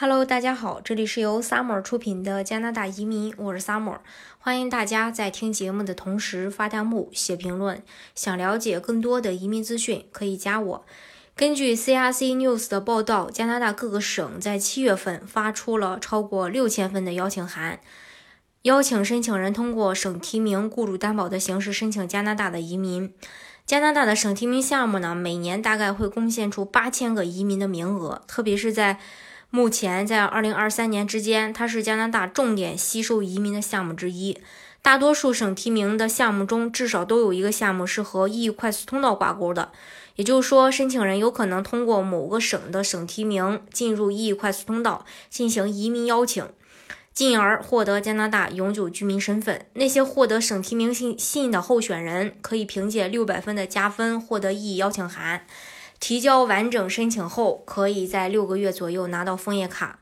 Hello，大家好，这里是由 Summer 出品的加拿大移民，我是 Summer，欢迎大家在听节目的同时发弹幕、写评论。想了解更多的移民资讯，可以加我。根据 CRC News 的报道，加拿大各个省在七月份发出了超过六千份的邀请函，邀请申请人通过省提名雇主担保的形式申请加拿大的移民。加拿大的省提名项目呢，每年大概会贡献出八千个移民的名额，特别是在目前在二零二三年之间，它是加拿大重点吸收移民的项目之一。大多数省提名的项目中，至少都有一个项目是和 EU 快速通道挂钩的。也就是说，申请人有可能通过某个省的省提名进入 EU 快速通道进行移民邀请，进而获得加拿大永久居民身份。那些获得省提名信信的候选人，可以凭借六百分的加分获得 E 邀请函。提交完整申请后，可以在六个月左右拿到枫叶卡。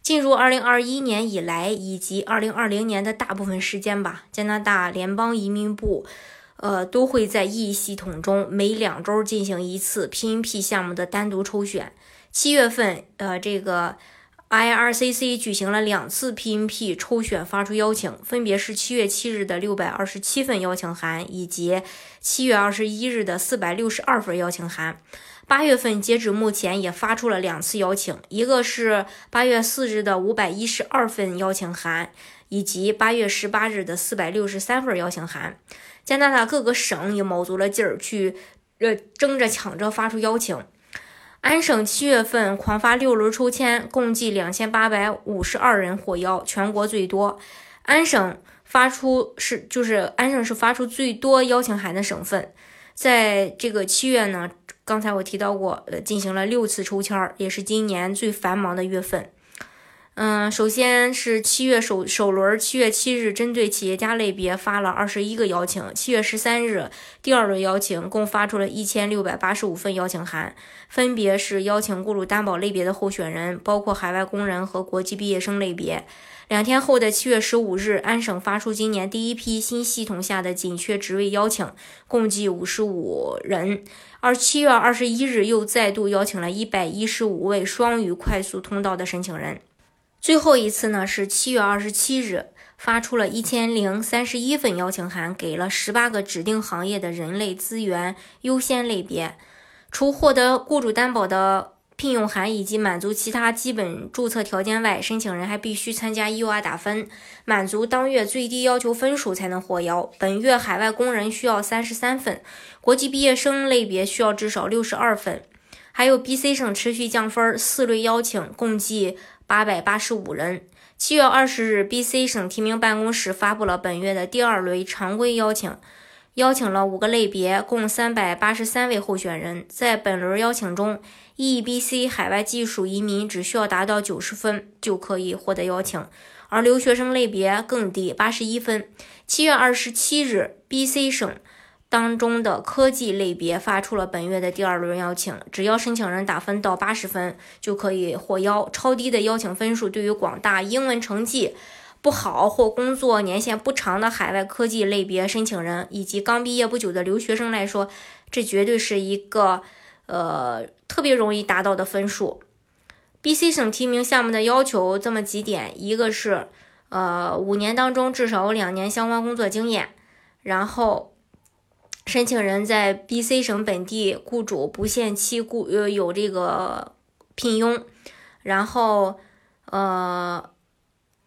进入二零二一年以来，以及二零二零年的大部分时间吧，加拿大联邦移民部，呃，都会在 E 系统中每两周进行一次 PNP 项目的单独抽选。七月份，呃，这个 IRCC 举行了两次 PNP 抽选，发出邀请，分别是七月七日的六百二十七份邀请函，以及七月二十一日的四百六十二份邀请函。八月份截止目前也发出了两次邀请，一个是八月四日的五百一十二份邀请函，以及八月十八日的四百六十三份邀请函。加拿大各个省也卯足了劲儿去，呃，争着抢着发出邀请。安省七月份狂发六轮抽签，共计两千八百五十二人获邀，全国最多。安省发出是就是安省是发出最多邀请函的省份，在这个七月呢，刚才我提到过，呃，进行了六次抽签，也是今年最繁忙的月份。嗯，首先是七月首首轮，七月七日针对企业家类别发了二十一个邀请。七月十三日，第二轮邀请共发出了一千六百八十五份邀请函，分别是邀请雇主担保类别的候选人，包括海外工人和国际毕业生类别。两天后的七月十五日，安省发出今年第一批新系统下的紧缺职位邀请，共计五十五人。而七月二十一日又再度邀请了一百一十五位双语快速通道的申请人。最后一次呢是七月二十七日，发出了一千零三十一份邀请函，给了十八个指定行业的人类资源优先类别。除获得雇主担保的聘用函以及满足其他基本注册条件外，申请人还必须参加 EUR 打分，满足当月最低要求分数才能获邀。本月海外工人需要三十三份，国际毕业生类别需要至少六十二份。还有 BC 省持续降分，四类邀请共计。八百八十五人。七月二十日，BC 省提名办公室发布了本月的第二轮常规邀请，邀请了五个类别，共三百八十三位候选人。在本轮邀请中，EBC 海外技术移民只需要达到九十分就可以获得邀请，而留学生类别更低，八十一分。七月二十七日，BC 省。当中的科技类别发出了本月的第二轮邀请，只要申请人打分到八十分就可以获邀。超低的邀请分数对于广大英文成绩不好或工作年限不长的海外科技类别申请人以及刚毕业不久的留学生来说，这绝对是一个呃特别容易达到的分数。BC 省提名项目的要求这么几点：一个是呃五年当中至少有两年相关工作经验，然后。申请人在 BC 省本地雇主不限期雇呃有这个聘用，然后呃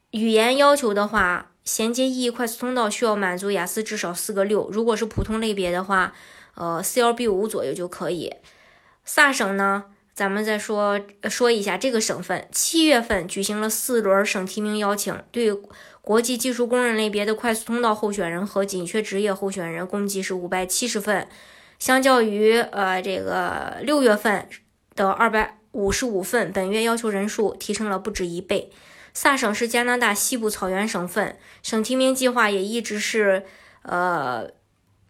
语言要求的话，衔接 E 快速通道需要满足雅思至少四个六，如果是普通类别的话，呃 CLB 五左右就可以。萨省呢？咱们再说说一下这个省份，七月份举行了四轮省提名邀请，对国际技术工人类别的快速通道候选人和紧缺职业候选人共计是五百七十份，相较于呃这个六月份的二百五十五份，本月要求人数提升了不止一倍。萨省是加拿大西部草原省份，省提名计划也一直是呃。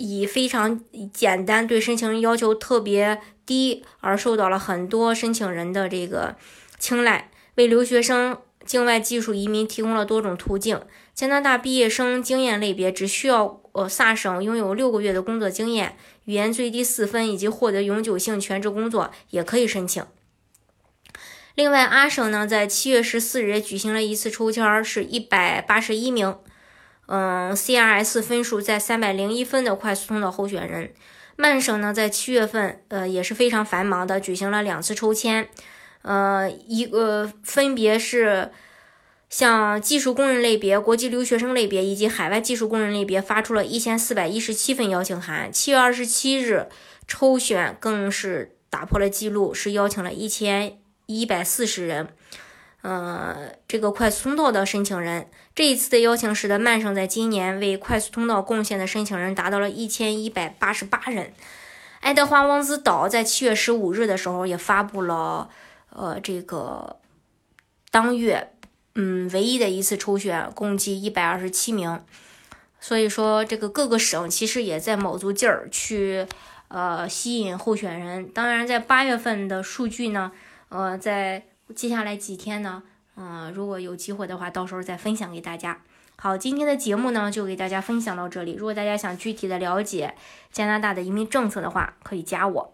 以非常简单，对申请人要求特别低，而受到了很多申请人的这个青睐，为留学生、境外技术移民提供了多种途径。加拿大毕业生经验类别只需要呃萨省拥有六个月的工作经验，语言最低四分，以及获得永久性全职工作也可以申请。另外，阿省呢在七月十四日举行了一次抽签，是一百八十一名，嗯，CRS 分数在三百零一分的快速通道候选人。曼省呢在七月份，呃，也是非常繁忙的，举行了两次抽签，呃，一个分别是向技术工人类别、国际留学生类别以及海外技术工人类别发出了一千四百一十七份邀请函。七月二十七日抽选更是打破了记录，是邀请了一千。一百四十人，呃，这个快速通道的申请人，这一次的邀请使得曼省在今年为快速通道贡献的申请人达到了一千一百八十八人。爱德华王子岛在七月十五日的时候也发布了，呃，这个当月，嗯，唯一的一次抽选，共计一百二十七名。所以说，这个各个省其实也在卯足劲儿去，呃，吸引候选人。当然，在八月份的数据呢。呃，在接下来几天呢，嗯，如果有机会的话，到时候再分享给大家。好，今天的节目呢，就给大家分享到这里。如果大家想具体的了解加拿大的移民政策的话，可以加我。